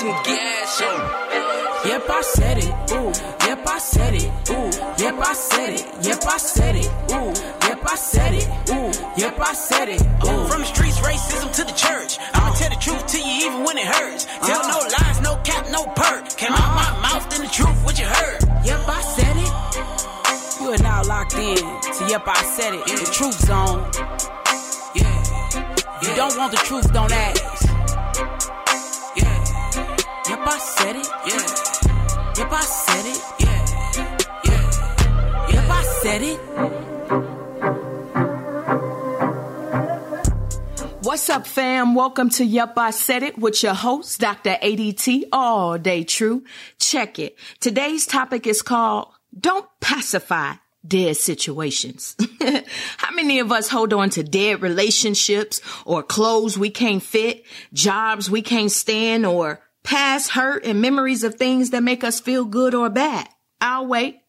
some gas on. Yep, I said it. Ooh. Yep, I said it. Ooh. Yep, I said it. Yep, I said it. Ooh. Yep, I said it. Ooh. Yep, I said it. Ooh. From the streets, racism to the church. I'ma tell the truth to you even when it hurts. Tell no uh-huh. lies, no cap, no perk. Came out my uh-huh. mouth, then the truth, what you heard. Yep, I said it. You are now locked in to Yep, I said it. The truth zone. Yeah. You don't want the truth, don't ask. Yep, I said it. Yeah. Yep, I said it. Yeah. Yeah. Yep, I said it. What's up, fam? Welcome to Yup, I Said It with your host, Dr. ADT, all day true. Check it. Today's topic is called Don't Pacify Dead Situations. How many of us hold on to dead relationships or clothes we can't fit, jobs we can't stand, or past hurt and memories of things that make us feel good or bad? I'll wait.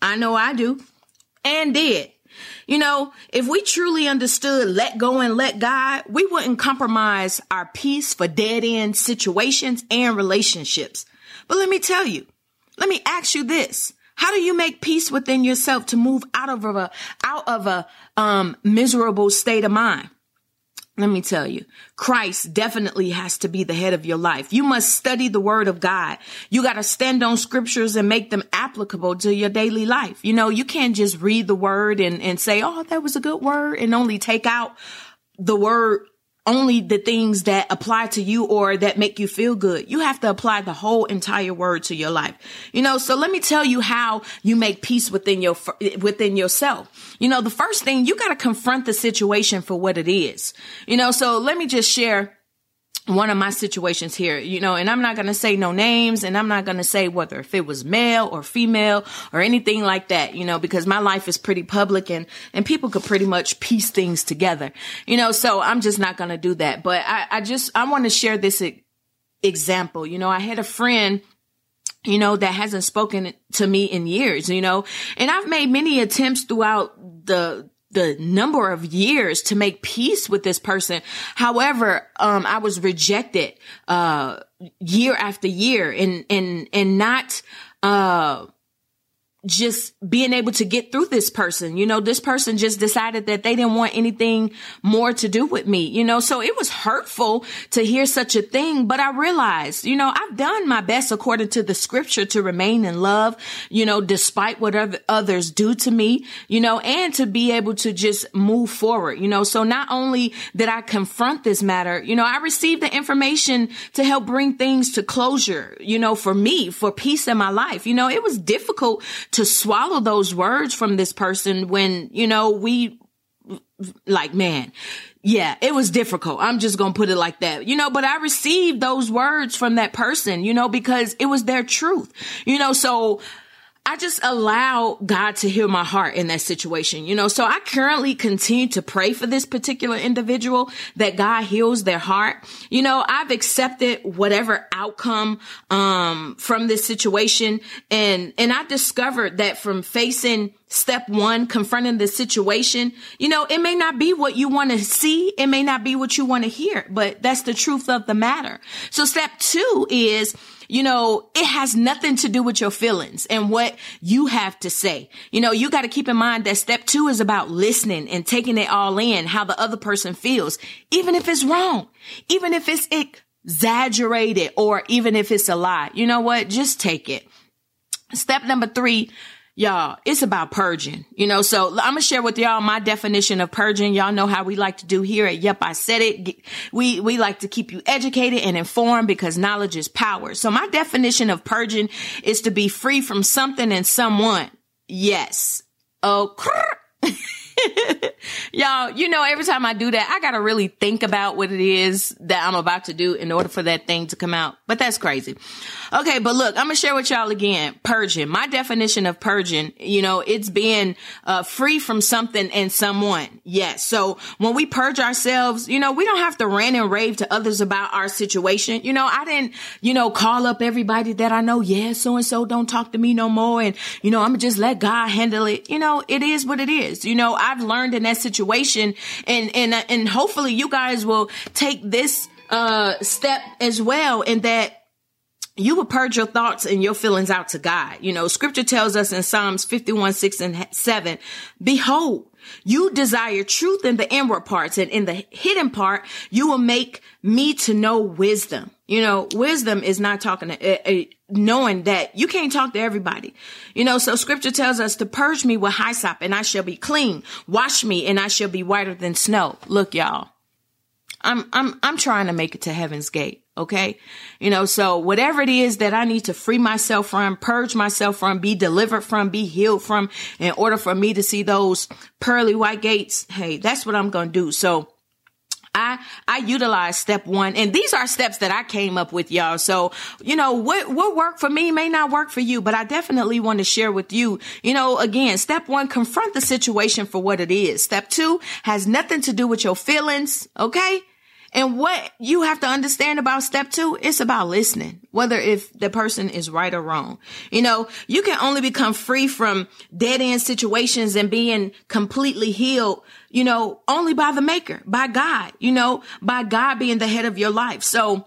I know I do. And did. You know, if we truly understood let go and let God, we wouldn't compromise our peace for dead end situations and relationships. But let me tell you, let me ask you this. How do you make peace within yourself to move out of a, out of a, um, miserable state of mind? Let me tell you, Christ definitely has to be the head of your life. You must study the word of God. You got to stand on scriptures and make them applicable to your daily life. You know, you can't just read the word and, and say, Oh, that was a good word and only take out the word only the things that apply to you or that make you feel good. You have to apply the whole entire word to your life. You know, so let me tell you how you make peace within your, within yourself. You know, the first thing you got to confront the situation for what it is. You know, so let me just share one of my situations here, you know, and I'm not going to say no names and I'm not going to say whether if it was male or female or anything like that, you know, because my life is pretty public and, and people could pretty much piece things together, you know, so I'm just not going to do that. But I, I just, I want to share this e- example. You know, I had a friend you know, that hasn't spoken to me in years, you know, and I've made many attempts throughout the, the number of years to make peace with this person. However, um, I was rejected, uh, year after year and, and, and not, uh, just being able to get through this person. You know, this person just decided that they didn't want anything more to do with me, you know, so it was hurtful to hear such a thing. But I realized, you know, I've done my best according to the scripture to remain in love, you know, despite what other, others do to me, you know, and to be able to just move forward, you know. So not only did I confront this matter, you know, I received the information to help bring things to closure, you know, for me, for peace in my life. You know, it was difficult to swallow those words from this person when, you know, we like, man, yeah, it was difficult. I'm just going to put it like that, you know, but I received those words from that person, you know, because it was their truth, you know, so I just allow God to heal my heart in that situation, you know. So I currently continue to pray for this particular individual that God heals their heart. You know, I've accepted whatever outcome um from this situation and and I discovered that from facing step 1 confronting the situation, you know, it may not be what you want to see, it may not be what you want to hear, but that's the truth of the matter. So step 2 is you know, it has nothing to do with your feelings and what you have to say. You know, you got to keep in mind that step two is about listening and taking it all in, how the other person feels, even if it's wrong, even if it's exaggerated or even if it's a lie. You know what? Just take it. Step number three, y'all, it's about purging, you know, so I'm gonna share with y'all my definition of purging. Y'all know how we like to do here at Yep, I said it. We, we like to keep you educated and informed because knowledge is power. So my definition of purging is to be free from something and someone. Yes. Oh, Y'all, you know, every time I do that, I gotta really think about what it is that I'm about to do in order for that thing to come out. But that's crazy. Okay, but look, I'm gonna share with y'all again, purging. My definition of purging, you know, it's being uh, free from something and someone. Yes. So when we purge ourselves, you know, we don't have to rant and rave to others about our situation. You know, I didn't, you know, call up everybody that I know. Yeah, so and so don't talk to me no more. And, you know, I'm just let God handle it. You know, it is what it is. You know, I've learned in that situation and, and, uh, and hopefully you guys will take this, uh, step as well in that you will purge your thoughts and your feelings out to God. You know, scripture tells us in Psalms 51, 6 and 7, behold, you desire truth in the inward parts and in the hidden part, you will make me to know wisdom. You know, wisdom is not talking to, uh, uh, knowing that you can't talk to everybody. You know, so scripture tells us to purge me with hyssop and I shall be clean. Wash me and I shall be whiter than snow. Look, y'all, I'm, I'm, I'm trying to make it to heaven's gate. Okay. You know, so whatever it is that I need to free myself from, purge myself from, be delivered from, be healed from in order for me to see those pearly white gates. Hey, that's what I'm going to do. So I, I utilize step one and these are steps that I came up with y'all. So, you know, what, what worked for me may not work for you, but I definitely want to share with you, you know, again, step one, confront the situation for what it is. Step two has nothing to do with your feelings. Okay. And what you have to understand about step two, it's about listening, whether if the person is right or wrong. You know, you can only become free from dead end situations and being completely healed, you know, only by the maker, by God, you know, by God being the head of your life. So,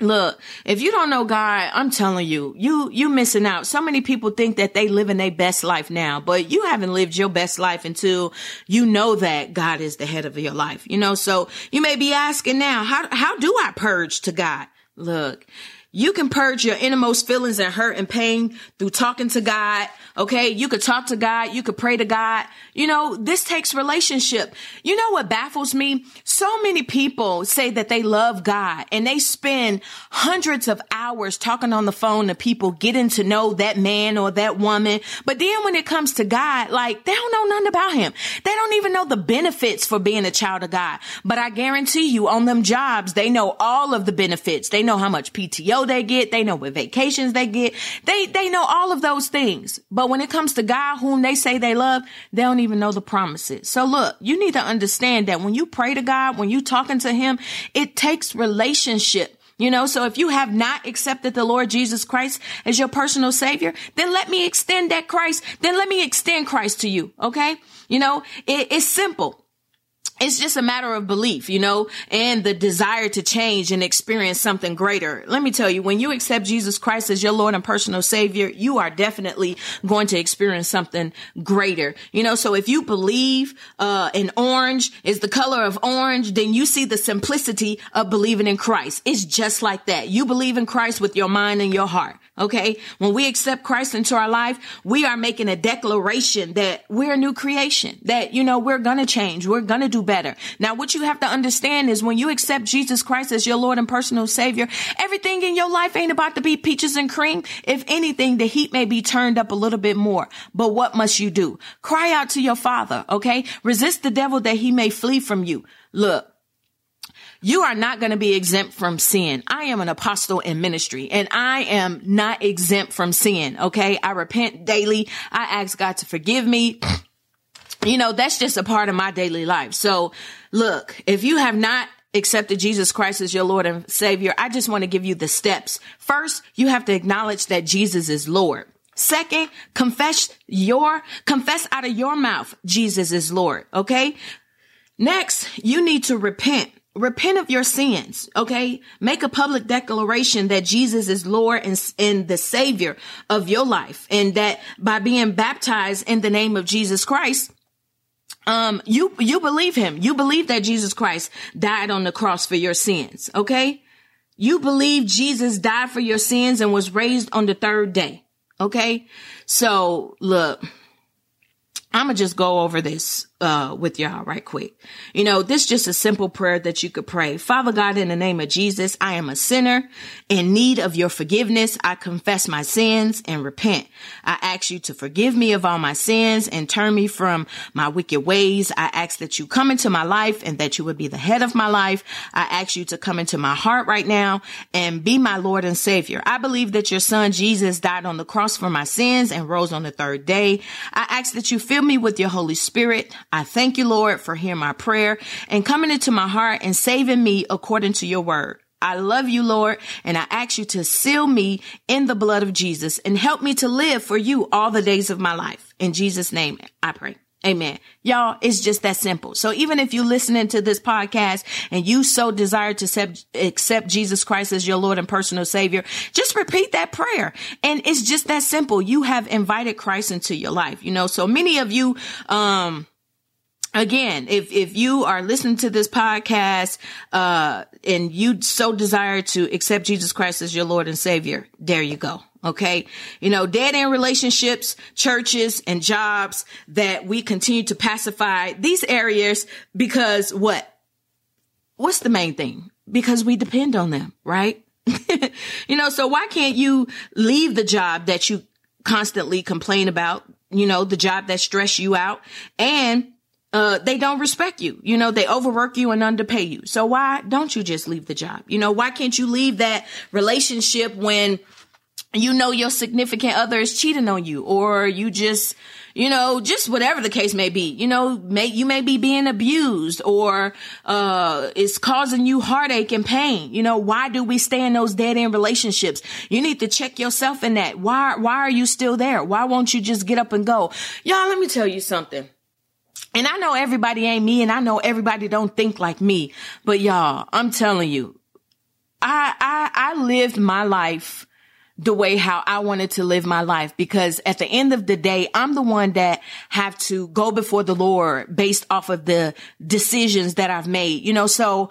Look, if you don't know God, I'm telling you, you, you missing out. So many people think that they live in their best life now, but you haven't lived your best life until you know that God is the head of your life, you know? So you may be asking now, how, how do I purge to God? Look, you can purge your innermost feelings and hurt and pain through talking to God. Okay. You could talk to God. You could pray to God. You know, this takes relationship. You know what baffles me? So many people say that they love God and they spend hundreds of hours talking on the phone to people, getting to know that man or that woman. But then when it comes to God, like they don't know nothing about him. They don't even know the benefits for being a child of God. But I guarantee you on them jobs, they know all of the benefits. They know how much PTO they get. They know what vacations they get. They, they know all of those things. But when it comes to God, whom they say they love, they don't even know the promises. So look, you need to understand that when you pray to God, when you talking to him, it takes relationship. You know, so if you have not accepted the Lord Jesus Christ as your personal savior, then let me extend that Christ. Then let me extend Christ to you. Okay. You know, it, it's simple it's just a matter of belief, you know, and the desire to change and experience something greater. Let me tell you, when you accept Jesus Christ as your Lord and personal savior, you are definitely going to experience something greater. You know, so if you believe, uh, an orange is the color of orange, then you see the simplicity of believing in Christ. It's just like that. You believe in Christ with your mind and your heart. Okay. When we accept Christ into our life, we are making a declaration that we're a new creation, that, you know, we're going to change. We're going to do better. Now, what you have to understand is when you accept Jesus Christ as your Lord and personal savior, everything in your life ain't about to be peaches and cream. If anything, the heat may be turned up a little bit more. But what must you do? Cry out to your father. Okay. Resist the devil that he may flee from you. Look, you are not going to be exempt from sin. I am an apostle in ministry and I am not exempt from sin. Okay. I repent daily. I ask God to forgive me. You know, that's just a part of my daily life. So look, if you have not accepted Jesus Christ as your Lord and Savior, I just want to give you the steps. First, you have to acknowledge that Jesus is Lord. Second, confess your, confess out of your mouth, Jesus is Lord. Okay. Next, you need to repent repent of your sins. Okay. Make a public declaration that Jesus is Lord and, and the savior of your life. And that by being baptized in the name of Jesus Christ, um, you, you believe him. You believe that Jesus Christ died on the cross for your sins. Okay. You believe Jesus died for your sins and was raised on the third day. Okay. So look, I'm gonna just go over this uh, with y'all right quick. You know, this is just a simple prayer that you could pray. Father God, in the name of Jesus, I am a sinner in need of your forgiveness. I confess my sins and repent. I ask you to forgive me of all my sins and turn me from my wicked ways. I ask that you come into my life and that you would be the head of my life. I ask you to come into my heart right now and be my Lord and Savior. I believe that your son Jesus died on the cross for my sins and rose on the third day. I ask that you fill me with your Holy Spirit. I thank you, Lord, for hearing my prayer and coming into my heart and saving me according to your word. I love you, Lord, and I ask you to seal me in the blood of Jesus and help me to live for you all the days of my life. In Jesus' name, I pray. Amen. Y'all, it's just that simple. So even if you're listening to this podcast and you so desire to accept, accept Jesus Christ as your Lord and personal savior, just repeat that prayer. And it's just that simple. You have invited Christ into your life, you know, so many of you, um, again, if, if you are listening to this podcast, uh, and you so desire to accept Jesus Christ as your Lord and Savior, there you go. Okay. You know, dead end relationships, churches and jobs that we continue to pacify these areas because what? What's the main thing? Because we depend on them, right? you know, so why can't you leave the job that you constantly complain about? You know, the job that stress you out and uh, they don't respect you. You know, they overwork you and underpay you. So why don't you just leave the job? You know, why can't you leave that relationship when you know your significant other is cheating on you or you just you know just whatever the case may be. You know may you may be being abused or uh it's causing you heartache and pain. You know why do we stay in those dead end relationships? You need to check yourself in that. Why why are you still there? Why won't you just get up and go? Y'all let me tell you something and I know everybody ain't me and I know everybody don't think like me but y'all I'm telling you I I I lived my life the way how I wanted to live my life because at the end of the day, I'm the one that have to go before the Lord based off of the decisions that I've made, you know, so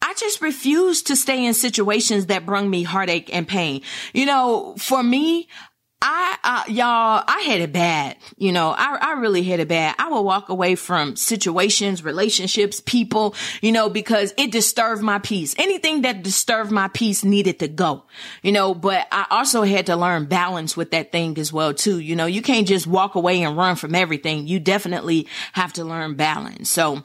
I just refuse to stay in situations that bring me heartache and pain. You know, for me, I, uh, y'all, I had it bad. You know, I, I really had it bad. I would walk away from situations, relationships, people, you know, because it disturbed my peace. Anything that disturbed my peace needed to go, you know, but I also had to learn balance with that thing as well, too. You know, you can't just walk away and run from everything. You definitely have to learn balance. So,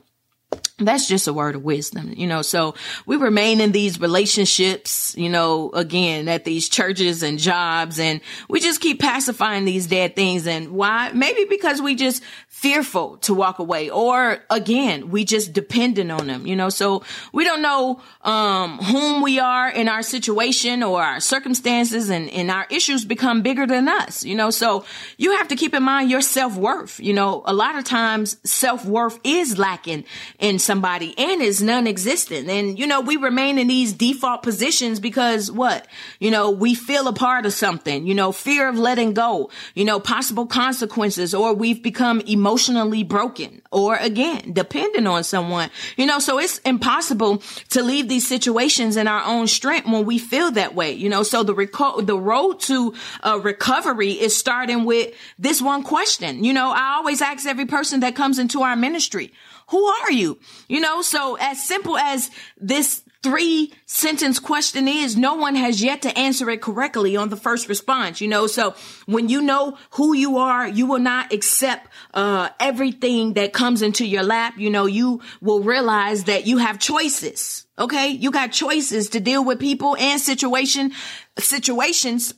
that's just a word of wisdom, you know. So we remain in these relationships, you know, again, at these churches and jobs, and we just keep pacifying these dead things. And why? Maybe because we just fearful to walk away, or again, we just dependent on them, you know. So we don't know um whom we are in our situation or our circumstances, and and our issues become bigger than us, you know. So you have to keep in mind your self worth. You know, a lot of times self worth is lacking in somebody and is non-existent. And, you know, we remain in these default positions because what? You know, we feel a part of something, you know, fear of letting go, you know, possible consequences, or we've become emotionally broken, or again, dependent on someone, you know, so it's impossible to leave these situations in our own strength when we feel that way, you know, so the reco- the road to uh, recovery is starting with this one question. You know, I always ask every person that comes into our ministry, who are you? You know, so as simple as this three sentence question is, no one has yet to answer it correctly on the first response, you know? So when you know who you are, you will not accept, uh, everything that comes into your lap. You know, you will realize that you have choices. Okay. You got choices to deal with people and situation, situations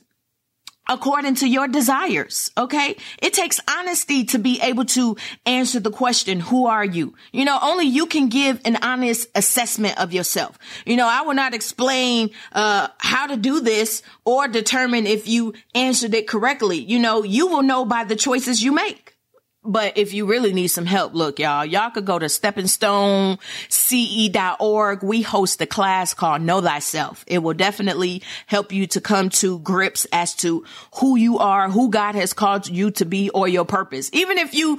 according to your desires. Okay. It takes honesty to be able to answer the question, who are you? You know, only you can give an honest assessment of yourself. You know, I will not explain, uh, how to do this or determine if you answered it correctly. You know, you will know by the choices you make. But if you really need some help, look, y'all, y'all could go to steppingstone.ce.org. We host a class called Know Thyself. It will definitely help you to come to grips as to who you are, who God has called you to be or your purpose. Even if you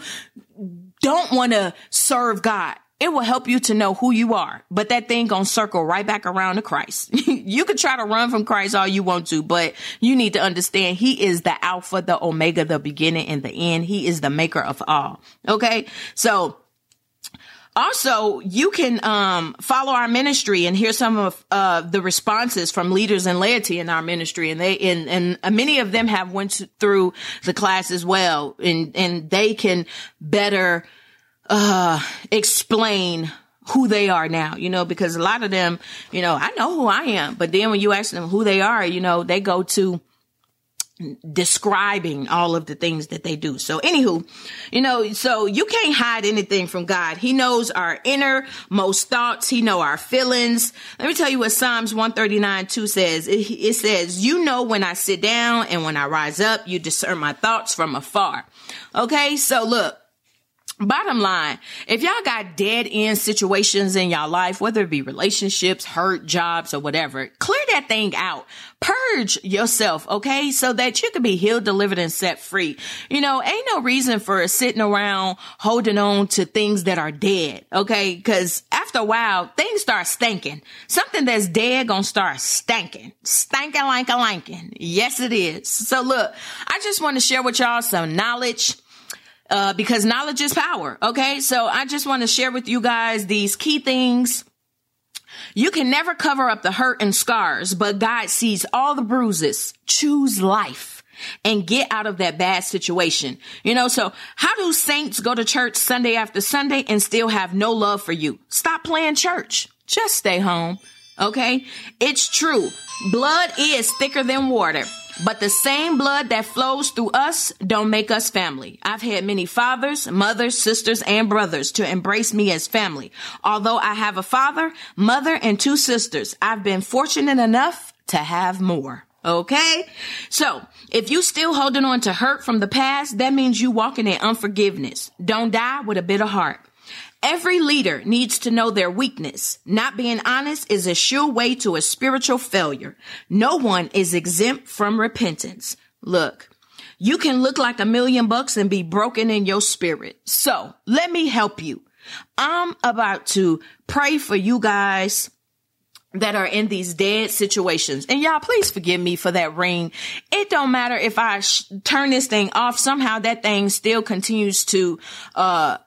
don't want to serve God, it will help you to know who you are. But that thing gonna circle right back around to Christ. you could try to run from Christ all you want to, but you need to understand he is the Alpha, the Omega, the beginning and the end. He is the maker of all. Okay. So, also, you can um, follow our ministry and hear some of uh, the responses from leaders and laity in our ministry, and they and, and many of them have went through the class as well, and and they can better uh, explain who they are now, you know, because a lot of them, you know, I know who I am, but then when you ask them who they are, you know, they go to describing all of the things that they do. So anywho, you know, so you can't hide anything from God. He knows our innermost thoughts. He know our feelings. Let me tell you what Psalms 139 2 says. It, it says, you know, when I sit down and when I rise up, you discern my thoughts from afar. Okay. So look, Bottom line, if y'all got dead end situations in y'all life, whether it be relationships, hurt, jobs, or whatever, clear that thing out. Purge yourself, okay? So that you can be healed, delivered, and set free. You know, ain't no reason for sitting around holding on to things that are dead, okay? Cause after a while, things start stinking. Something that's dead gonna start stinking. Stinking like a lankin. Yes, it is. So look, I just want to share with y'all some knowledge uh, because knowledge is power. Okay. So I just want to share with you guys these key things. You can never cover up the hurt and scars, but God sees all the bruises. Choose life and get out of that bad situation. You know, so how do saints go to church Sunday after Sunday and still have no love for you? Stop playing church. Just stay home. Okay. It's true. Blood is thicker than water. But the same blood that flows through us don't make us family. I've had many fathers, mothers, sisters, and brothers to embrace me as family. Although I have a father, mother, and two sisters, I've been fortunate enough to have more. Okay? So, if you still holding on to hurt from the past, that means you walking in unforgiveness. Don't die with a bitter heart. Every leader needs to know their weakness. Not being honest is a sure way to a spiritual failure. No one is exempt from repentance. Look, you can look like a million bucks and be broken in your spirit. So let me help you. I'm about to pray for you guys that are in these dead situations. And y'all, please forgive me for that ring. It don't matter if I sh- turn this thing off. Somehow that thing still continues to, uh,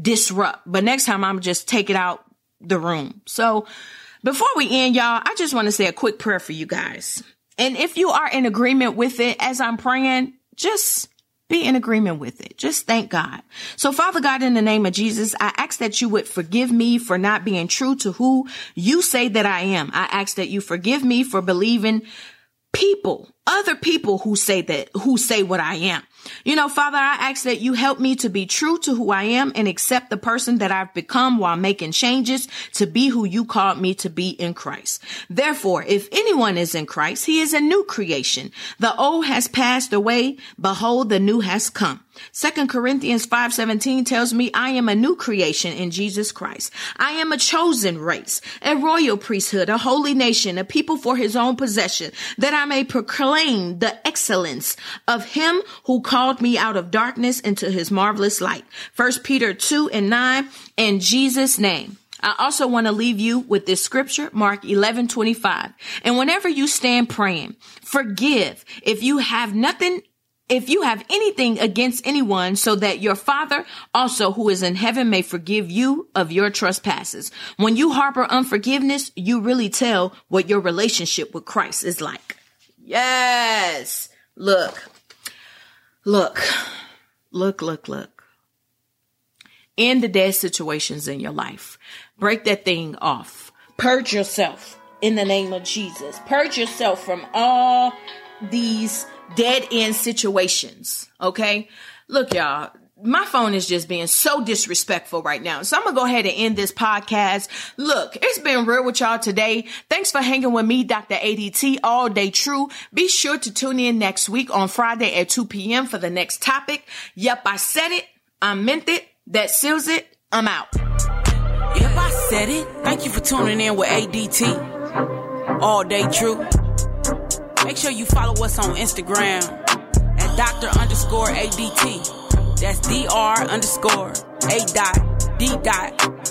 disrupt. But next time I'm just take it out the room. So before we end, y'all, I just want to say a quick prayer for you guys. And if you are in agreement with it as I'm praying, just be in agreement with it. Just thank God. So Father God, in the name of Jesus, I ask that you would forgive me for not being true to who you say that I am. I ask that you forgive me for believing people, other people who say that, who say what I am. You know, Father, I ask that you help me to be true to who I am and accept the person that I've become while making changes to be who you called me to be in Christ. Therefore, if anyone is in Christ, he is a new creation. The old has passed away. Behold, the new has come. Second Corinthians 5:17 tells me I am a new creation in Jesus Christ. I am a chosen race, a royal priesthood, a holy nation, a people for his own possession, that I may proclaim the excellence of him who called me out of darkness into his marvelous light. First Peter 2 and 9 in Jesus name. I also want to leave you with this scripture, Mark 11, 25. And whenever you stand praying, forgive if you have nothing if you have anything against anyone so that your father also who is in heaven may forgive you of your trespasses. When you harbor unforgiveness, you really tell what your relationship with Christ is like. Yes. Look, look, look, look, look. In the dead situations in your life, break that thing off. Purge yourself in the name of Jesus. Purge yourself from all these dead end situations. Okay. Look, y'all, my phone is just being so disrespectful right now. So I'm going to go ahead and end this podcast. Look, it's been real with y'all today. Thanks for hanging with me, Dr. ADT, all day true. Be sure to tune in next week on Friday at 2 p.m. for the next topic. Yep, I said it. I meant it. That seals it. I'm out. Yep, I said it. Thank you for tuning in with ADT, all day true. Make sure you follow us on Instagram at Dr. underscore ADT. That's DR underscore A dot D dot